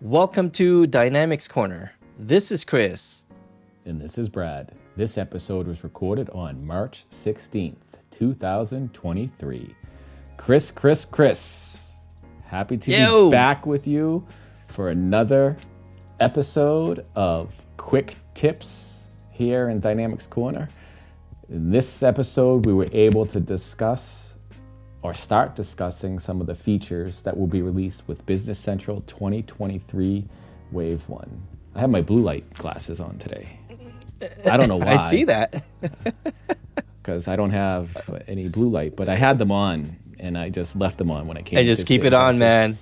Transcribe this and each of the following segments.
Welcome to Dynamics Corner. This is Kris. And this is Brad. This episode was recorded on March 16th, 2023. Kris, Kris, Kris. Happy to Yo. be back with you for another episode of Quick Tips here in Dynamics Corner. In this episode, we were able to discuss or start discussing some of the features that will be released with Business Central 2023 Wave 1. I have my blue light glasses on today. I don't know why. I see that. because I don't have any blue light, but I had them on and I just left them on when I came. I just keep it on, man.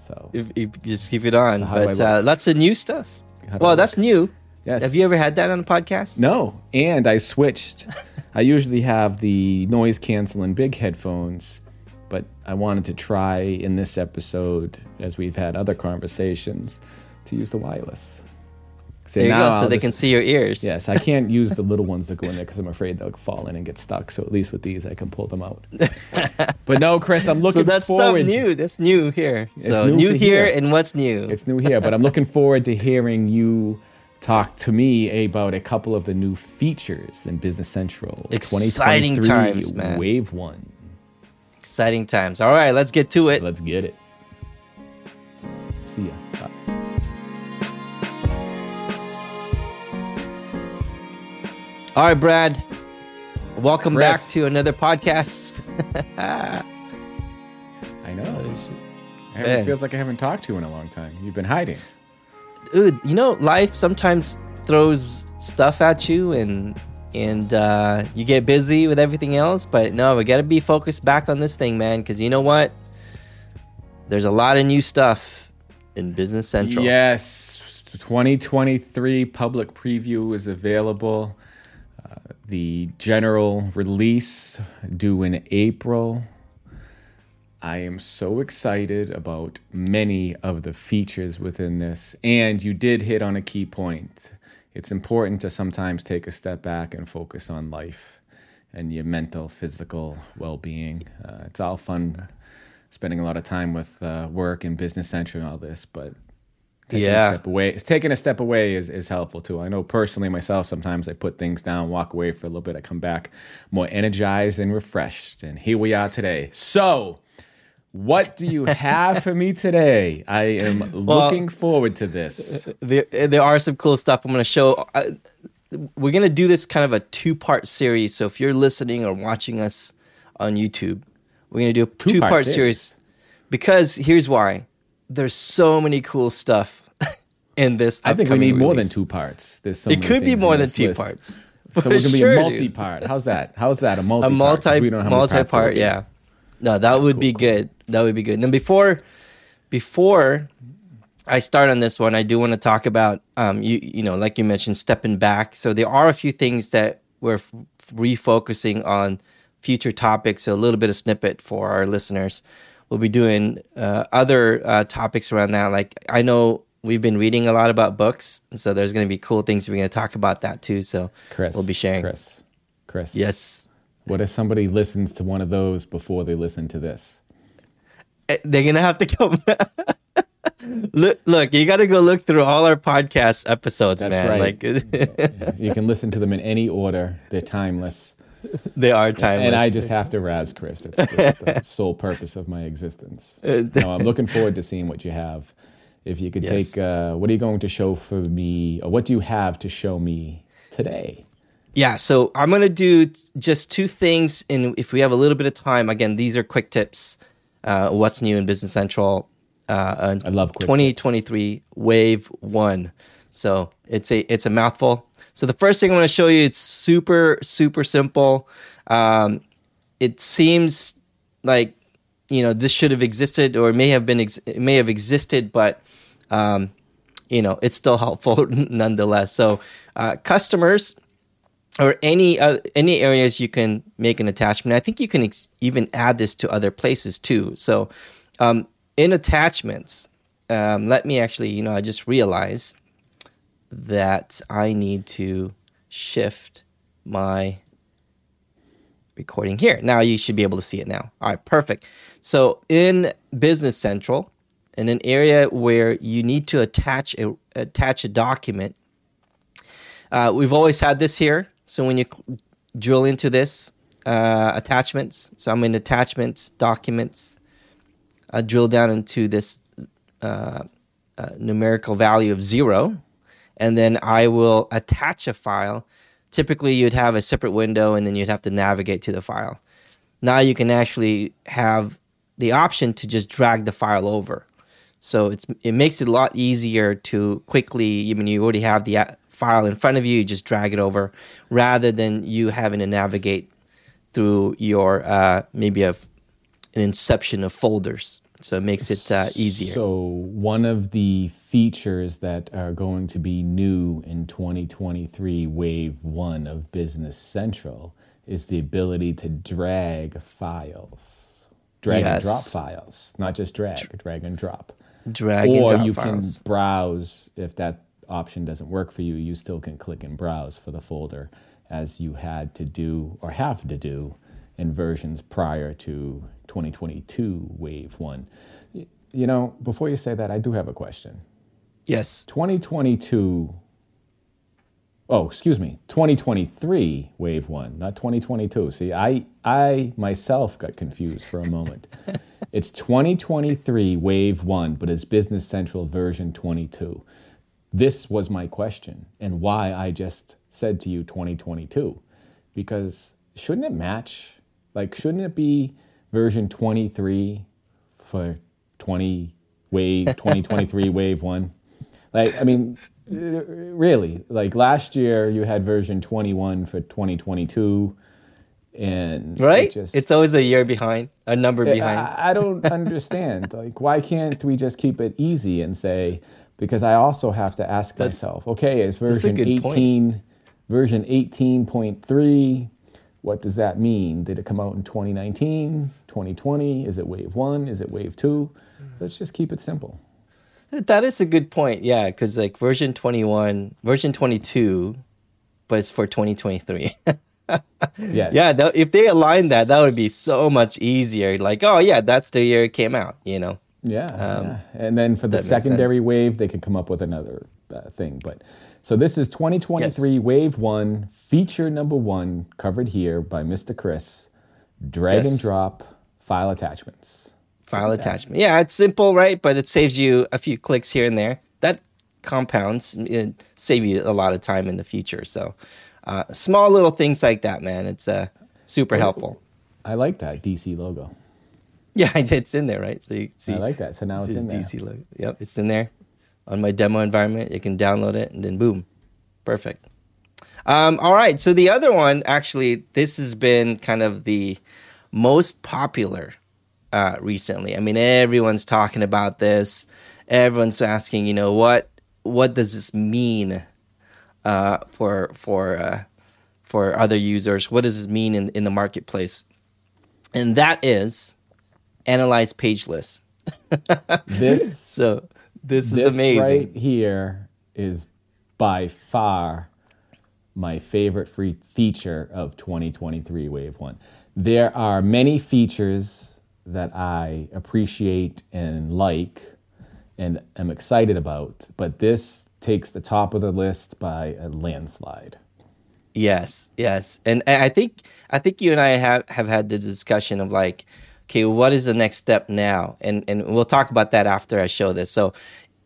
So You, you just keep it on. do but uh, lots of new stuff. How do I Well, that's new. Yes, Have you ever had that on a podcast? no, and I switched. I usually have the noise canceling big headphones, but I wanted to try in this episode, as we've had other conversations, to use the wireless. So There you now go. So I'll they just- can see your ears. Yes, I can't use the little ones that go in there because I'm afraid they'll fall in and get stuck. So at least with these, I can pull them out. but no, Chris, I'm looking So that's stuff forward. new. That's new here. So new new, here, here. and what's new? It's new here, but I'm looking forward to hearing you talk to me about a couple of the new features in Business Central. Exciting times, man. Wave one. Exciting times. All right, let's get to it. Let's get it. See ya. Bye. All right, Brad. Welcome Kris. back to another podcast. I know. I haven't- Man. It feels like I haven't talked to you in a long time. You've been hiding. Dude, you know, life sometimes throws stuff at you and and uh, you get busy with everything else, but no, we got to be focused back on this thing, man, cuz you know what? There's a lot of new stuff in Business Central. Yes, 2023 public preview is available. Uh, the general release due in April. I am so excited about many of the features within this. And you did hit on a key point. It's important to sometimes take a step back and focus on life and your mental, physical well being. Uh, it's all fun spending a lot of time with uh, work and business central and all this, but taking Yeah. a step away, taking a step away is, is helpful too. I know personally myself, sometimes I put things down, walk away for a little bit, I come back more energized and refreshed. And here we are today. So, what do you have for me today? I am looking forward to this. there, there are some cool stuff I'm going to show. Uh, we're going to do this kind of a two part series. So if you're listening or watching us on YouTube, we're going to do a two Two-part series. series. Because here's why there's so many cool stuff in this. I think we need more than two parts. There's so It could be more than two list. parts. So we're gonna be a multi-part. How's that? How's that? A multi part? a multi we don't parts multi part yeah no that would be good. That would be good. And before before i start on this one i do want to talk about um you you know like you mentioned stepping back. So there are a few things that we're f- refocusing on future topics so a little bit of snippet for our listeners. We'll be doing uh, other uh, topics around that. Like i know we've been reading a lot about books so there's going to be cool things we're going to talk about that too so Kris, we'll be sharing. Kris, Kris. yes What if somebody listens to one of those before they listen to this? Eh, they're gonna have to come look look you gotta go look through all our podcast episodes That's man right. like You can listen to them in any order. They're timeless. they are timeless And I just have to razz Kris. That's the, the sole purpose of my existence. No, I'm looking forward to seeing what you have. If you could Yes. take, uh, what are you going to show for me, or what do you have to show me today? Yeah so i'm gonna do just two things and if we have a little bit of time again these are quick tips uh, what's new in business central uh, I love quick 2023 wave one. So it's a it's a mouthful. So the first thing i'm going to show you it's super super simple. Um, it seems like you know this should have existed or may have been ex- it may have existed but um, you know it's still helpful nonetheless. So uh, customers or any uh, any areas you can make an attachment. I think you can ex- even add this to other places too. So um, in attachments, um, let me actually, you know, I just realized that I need to shift my recording here. Now you should be able to see it now. All right, perfect. So in Business Central, in an area where you need to attach a attach a document. Uh, we've always had this here. So when you drill into this uh, attachments, so I'm in attachments, documents. I drill down into this uh, uh, numerical value of zero, and then I will attach a file. Typically, you'd have a separate window, and then you'd have to navigate to the file. Now you can actually have the option to just drag the file over. So it's it makes it a lot easier to quickly. I mean, you already have the file in front of you. You just drag it over, rather than you having to navigate through your uh, maybe a, an inception of folders. So it makes it uh, easier. So one of the features that are going to be new in 2023 Wave One of Business Central is the ability to drag files, drag yes. and drop files, not just drag, drag and drop. Drag or and drop you files. can browse if that option doesn't work for you. You still can click and browse for the folder as you had to do or have to do in versions prior to 2022 Wave 1. You know, before you say that, I do have a question. Yes. 2022 Oh, excuse me, 2023 Wave 1, not 2022. See, I I myself got confused for a moment. it's 2023 Wave 1, but it's Business Central version 22. This was my question and why I just said to you 2022 because shouldn't it match? Like, shouldn't it be version 23 for 20 wave 2023 wave one? Like, I mean, really, like last year you had version 21 for 2022 and right? it just, it's always a year behind a number behind I, I don't understand. Like why can't we just keep it easy and say because i also have to ask that's, myself okay is version 18 point. version 18.3 what does that mean? Did it come out in 2019, 2020? Is it wave one? Is it wave two? Let's just keep it simple. That is a good point. Yeah, because like version 21, version 22, but it's for 2023. yes. Yeah, th- if they align that, that would be so much easier. Like, oh, yeah, that's the year it came out, you know? Yeah. Um, yeah. And then for the secondary wave, they could come up with another uh, thing. But so this is 2023 yes. Wave 1, feature number 1, covered here by Mr. Kris. Drag yes. and drop file attachments. File attachment. Yeah, it's simple, right? But it saves you a few clicks here and there. That compounds, it save you a lot of time in the future. So uh, small little things like that, man. It's uh, super helpful. I like that DC logo. Yeah, it's in there, right? So you see. I like that. So now it's in there. DC logo. Yep, it's in there on my demo environment. You can download it and then boom, perfect. Um, all right, so the other one, actually, this has been kind of the most popular uh, recently. I mean, everyone's talking about this. Everyone's asking, you know, what what does this mean uh, for for uh, for other users? What does this mean in, in the marketplace? And that is analyze page lists. this so this is amazing. Right here is by far my favorite free feature of 2023 Wave 1. There are many features that I appreciate and like and am excited about, but this takes the top of the list by a landslide. Yes, yes. And I think I think you and I have, have had the discussion of like okay, what is the next step now? And and we'll talk about that after I show this. So,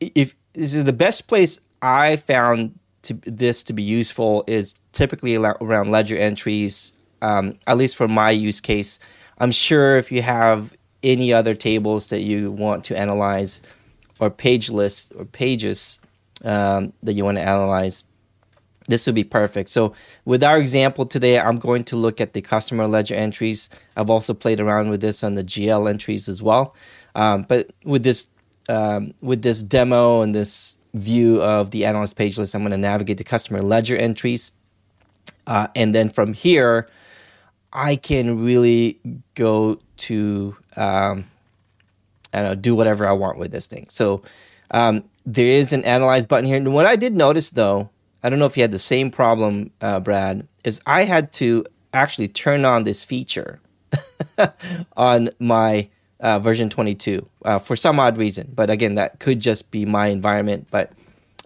if the best place I found to this to be useful is typically around ledger entries. Um, at least for my use case, I'm sure if you have any other tables that you want to analyze, or page lists or pages um, that you want to analyze, this would be perfect. So with our example today, I'm going to look at the customer ledger entries. I've also played around with this on the GL entries as well. Um, but with this um, with this demo and this view of the analyst page list, I'm going to navigate the customer ledger entries. Uh, and then from here, I can really go to um, I don't know, do whatever I want with this thing. So um, there is an analyze button here. And what I did notice though I don't know if you had the same problem, uh, Brad, is I had to actually turn on this feature on my uh, version 22 uh, for some odd reason. But again, that could just be my environment. But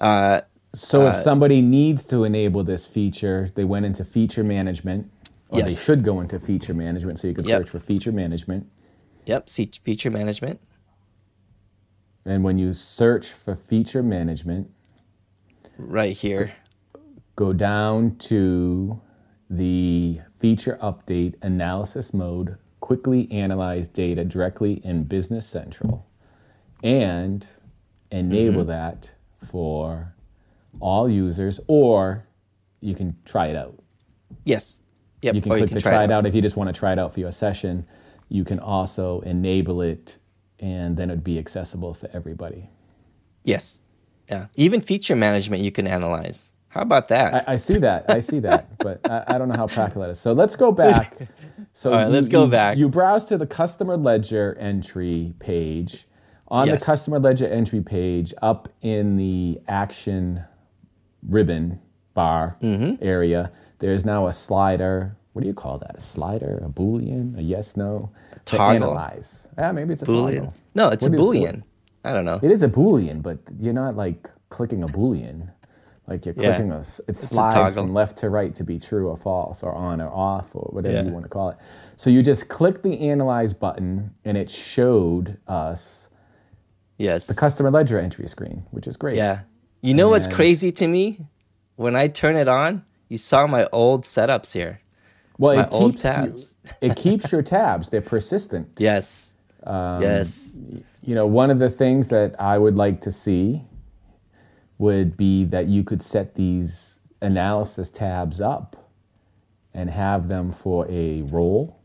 uh, So if somebody needs to enable this feature, they went into feature management, or they should go into feature management. So you could Yep. search for feature management. yep, see feature management. And when you search for feature management, right here. Go down to the feature update analysis mode, quickly analyze data directly in Business Central, and enable Mm-hmm. that for all users, or you can try it out. Yes. Yep. You can or click the try, it out. if you just want to try it out for your session. You can also enable it, and then it'd be accessible for everybody. Yes. Yeah. Even feature management you can analyze. How about that? I, I see that. I see that, but I, I don't know how practical that is. So let's go back. So All right, you- let's go you- back. You browse to the customer ledger entry page. On Yes. the customer ledger entry page, up in the action ribbon bar Mm-hmm. area, there is now a slider. What do you call that? A slider? A boolean? A yes, no? To toggle. analyze. Yeah, maybe it's a Boolean. toggle. No, it's What a is the- Boolean. I don't know. It is a boolean, but you're not like clicking a boolean. Like you're Yeah. clicking a, it a slides from left to right to be true or false or on or off or whatever Yeah. you want to call it. So you just click the analyze button and it showed us yes. the customer ledger entry screen, which is great. Yeah. You know what's crazy to me? When I turn it on, you saw my old setups here. Well, My it old keeps you- it keeps your tabs. They're persistent. Yes. Um, yes. you know, one of the things that I would like to see would be that you could set these analysis tabs up and have them for a role.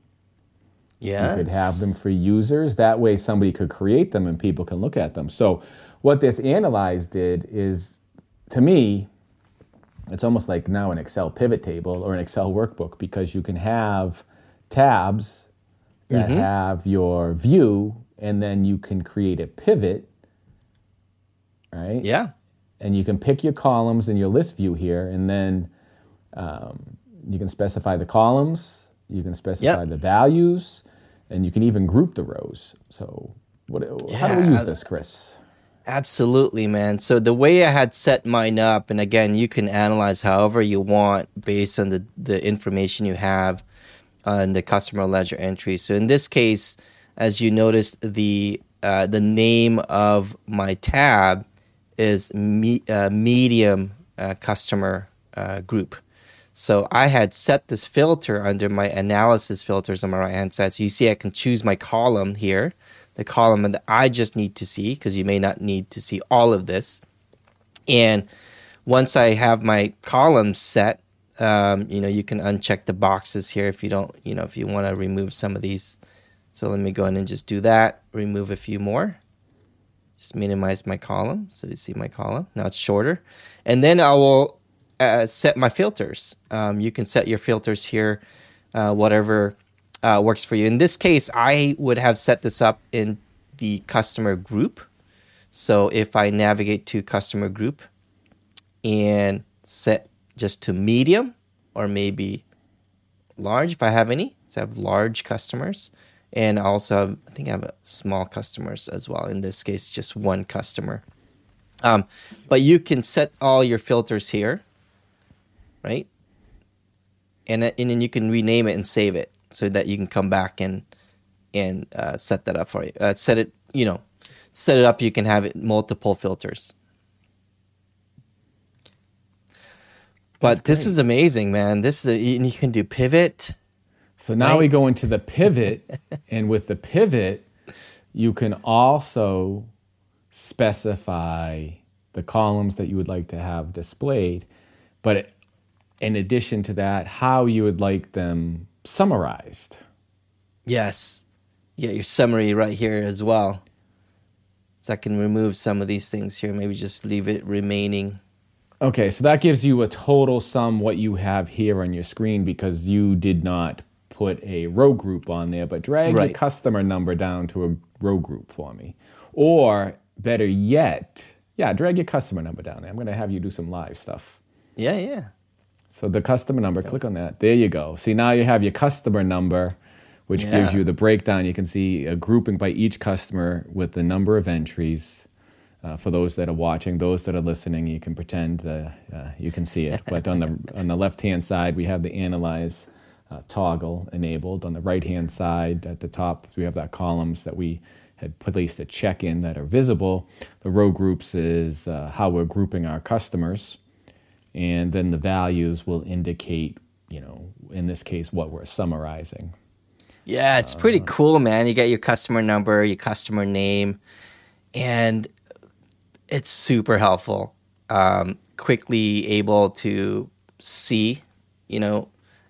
Yes. You could have them for users. That way, somebody could create them and people can look at them. So, what this analyze did is, to me, it's almost like now an Excel pivot table or an Excel workbook because you can have tabs that mm-hmm. have your view and then you can create a pivot, right? Yeah. And you can pick your columns in your list view here and then um, you can specify the columns, you can specify Yep. the values, and you can even group the rows. So, what, how do we use this, Kris? Absolutely, man. So the way I had set mine up, and again, you can analyze however you want based on the, the information you have on the customer ledger entry. So in this case, as you noticed, the uh, the name of my tab is me, uh, medium uh, customer uh, group. So I had set this filter under my analysis filters on my right hand side. So you see, I can choose my column here, the column that I just need to see, because you may not need to see all of this. And once I have my columns set, um, you know, you can uncheck the boxes here if you don't, you know, if you want to remove some of these. So let me go in and just do that. Remove a few more. Just minimize my column so you see my column. Now it's shorter. And then I will uh, set my filters. Um, you can set your filters here, uh, whatever uh, works for you. In this case, I would have set this up in the customer group. So if I navigate to customer group and set just to medium or maybe large if I have any. So I have large customers. And also have, I think I have small customers as well. In this case, just one customer. Um, but you can set all your filters here, right? And, and then you can rename it and save it so that you can come back and and uh, set that up for you. Uh, set it, you know, set it up. You can have it multiple filters. But this is amazing, man. This is a, you can do pivot. So now Right. we go into the pivot, and with the pivot, you can also specify the columns that you would like to have displayed, but in addition to that, how you would like them summarized. Yes. You get your summary right here as well. So I can remove some of these things here. Maybe just leave it remaining. Okay, so that gives you a total sum what you have here on your screen because you did not put a row group on there, but drag your Right. customer number down to a row group for me. Or better yet, yeah, drag your customer number down there. I'm going to have you do some live stuff. Yeah, yeah. So the customer number, click on that. There you go. See, now you have your customer number which Yeah. gives you the breakdown. You can see a grouping by each customer with the number of entries. Uh, for those that are watching, those that are listening, you can pretend that uh, you can see it. But on the on the left hand side, we have the analyze uh, toggle enabled. On the right hand side, at the top, we have that columns that we had placed a check in that are visible. The row groups is uh, how we're grouping our customers, and then the values will indicate, you know, in this case, what we're summarizing. Yeah, it's pretty cool, man. You get your customer number, your customer name, and it's super helpful. Um, quickly able to see, you know,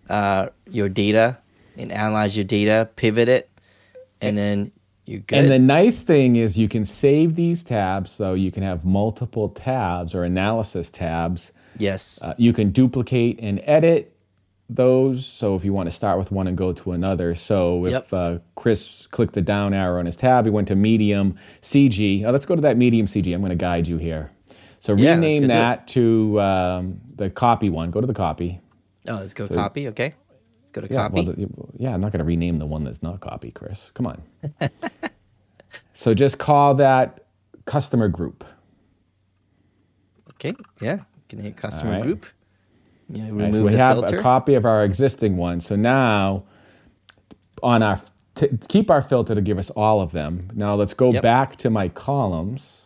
uh, your data and analyze your data, pivot it, and then you're good. And the nice thing is you can save these tabs so you can have multiple tabs or analysis tabs. yes. Uh, you can duplicate and edit those. So if you want to start with one and go to another. So if Yep. uh, Kris clicked the down arrow on his tab, he went to medium CG. Oh, let's go to that medium CG. I'm going to guide you here. So Yeah, rename that to um, the copy one. Go to the copy. Oh, let's go copy. Okay. Let's go to Yeah, copy. well, the- yeah, I'm not going to rename the one that's not copy, Kris. Come on. so just call that customer group. okay. Yeah. Can hit customer right. group. Yeah. Remove Right, so we the have filter. a copy of our existing one. So now, on our t- keep our filter to give us all of them. Now let's go Yep. back to my columns.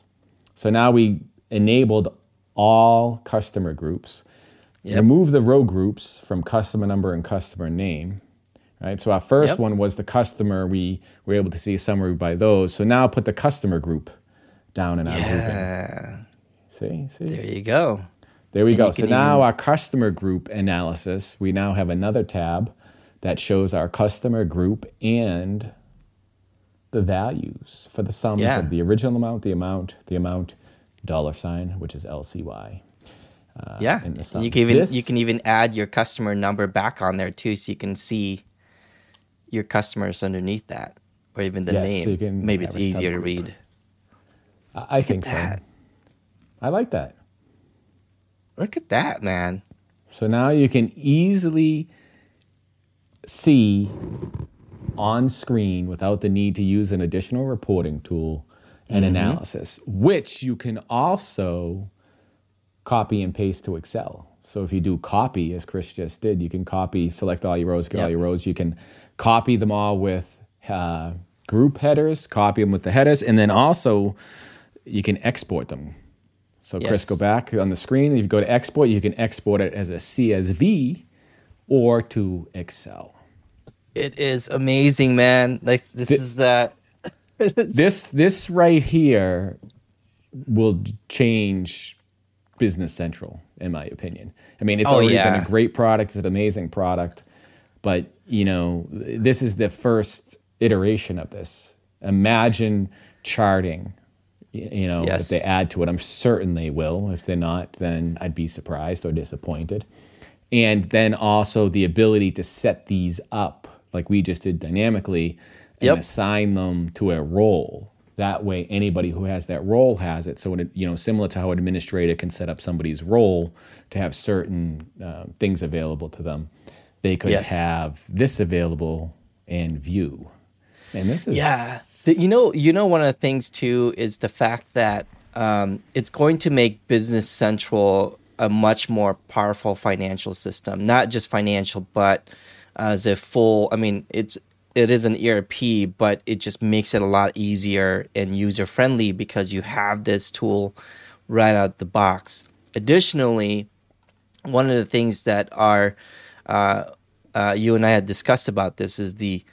So now we enabled all customer groups. Yep. Remove the row groups from customer number and customer name. Right. So our first Yep. one was the customer. We were able to see a summary by those. So now put the customer group down in our grouping. yeah. See, see. There you go. There we And go. So now even- our customer group analysis, we now have another tab that shows our customer group and the values for the sums Yeah. of the original amount, the amount, the amount, dollar sign, which is LCY. Yeah. the And you can even This- you can even add your customer number back on there too, so you can see your customers underneath that, or even the Yes, so name. you can Maybe it's easier to read. I, I think so. I like that. Look at that, man. So now you can easily see on screen without the need to use an additional reporting tool and mm-hmm. analysis, which you can also copy and paste to Excel. So if you do copy, as Kris just did, you can copy, select all your rows, get all your rows. You can copy them all with uh, group headers, copy them with the headers, and then also you can export them. So Kris, go back on the screen. If you go to export, you can export it as a CSV or to Excel. It is amazing, man. Like this is that. This this right here will change Business Central, in my opinion. I mean, it's Oh, already yeah. been a great product. It's an amazing product, but you know, this is the first iteration of this. Imagine charting. You know, Yes. if they add to it, I'm certain they will. If they're not, then I'd be surprised or disappointed. And then also the ability to set these up like we just did dynamically and Yep. assign them to a role. That way, anybody who has that role has it. So, it, you know, similar to how an administrator can set up somebody's role to have certain uh, things available to them, they could Yes. have this available and view. And this is Yeah. You know, you know, one of the things too is the fact that um, it's going to make Business Central a much more powerful financial system. Not just financial, but as a full. I mean, it's it is an ERP, but it just makes it a lot easier and user friendly because you have this tool right out the box. Additionally, one of the things that are uh, uh, you and I had discussed about this is the,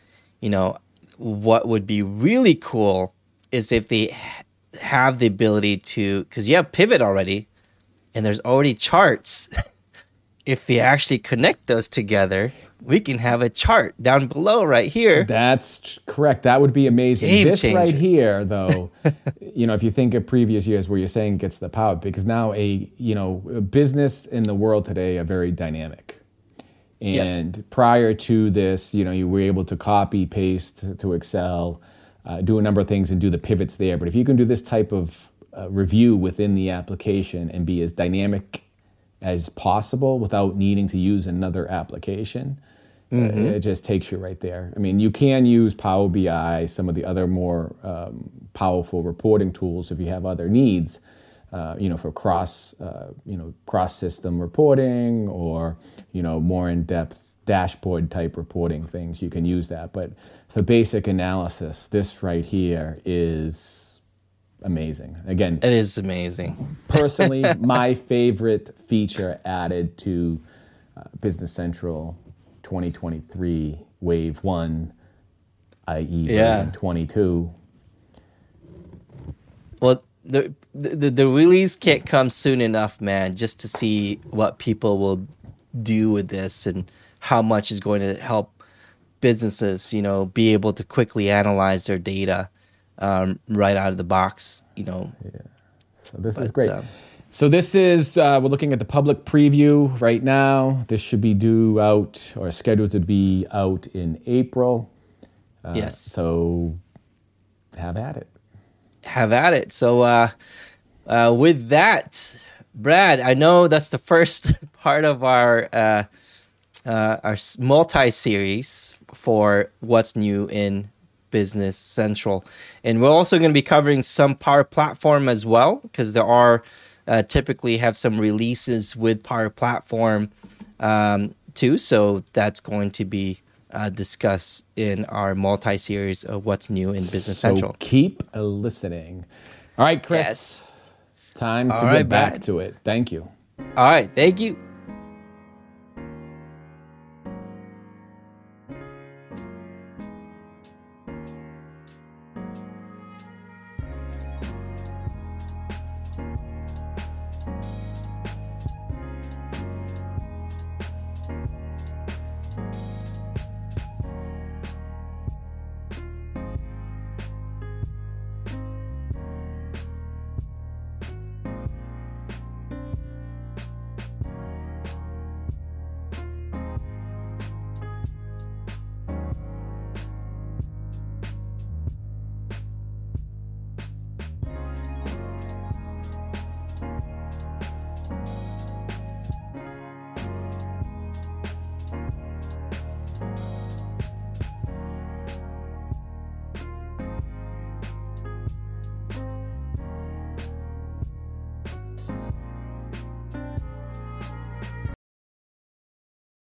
you know, what would be really cool is if they have the ability to, because you have Pivot already, and there's already charts. if they actually connect those together, we can have a chart down below right here. That's correct. That would be amazing. Game this right here, though, you know, if you think of previous years where you're saying gets the power, because now a you know a business in the world today are very dynamic. And Yes. prior to this, you know, you were able to copy, paste to Excel, uh, do a number of things, and do the pivots there. But if you can do this type of uh, review within the application and be as dynamic as possible without needing to use another application, Mm-hmm. It just takes you right there. I mean, you can use Power BI, some of the other more um, powerful reporting tools if you have other needs. Uh, you know, for cross, uh, you know, cross system reporting or you know more in depth dashboard type reporting things, you can use that. But for basic analysis, this right here is amazing. Again, it is amazing. personally, my favorite feature added to uh, Business Central 2023 Wave 1, i.e., yeah. 22. Well, the, the the release can't come soon enough, man, just to see what people will do with this and how much is going to help businesses, you know, be able to quickly analyze their data um, right out of the box, you know. Yeah. So this but, is great. Um, so this is uh, we're looking at the public preview right now. This should be due out or scheduled to be out in April. Uh, yes. So have at it. Have at it. So uh, uh with that, Brad, I know that's the first part of our uh, uh, our multi series for what's new in Business Central, and we're also going to be covering some Power Platform as well because there are uh, typically have some releases with Power Platform um, too. So that's going to be uh, discussed in our multi series of what's new in Business Central. so Central. Keep listening. All right, Kris. Yes. Time to All get right, back to it. Thank you. All right. Thank you.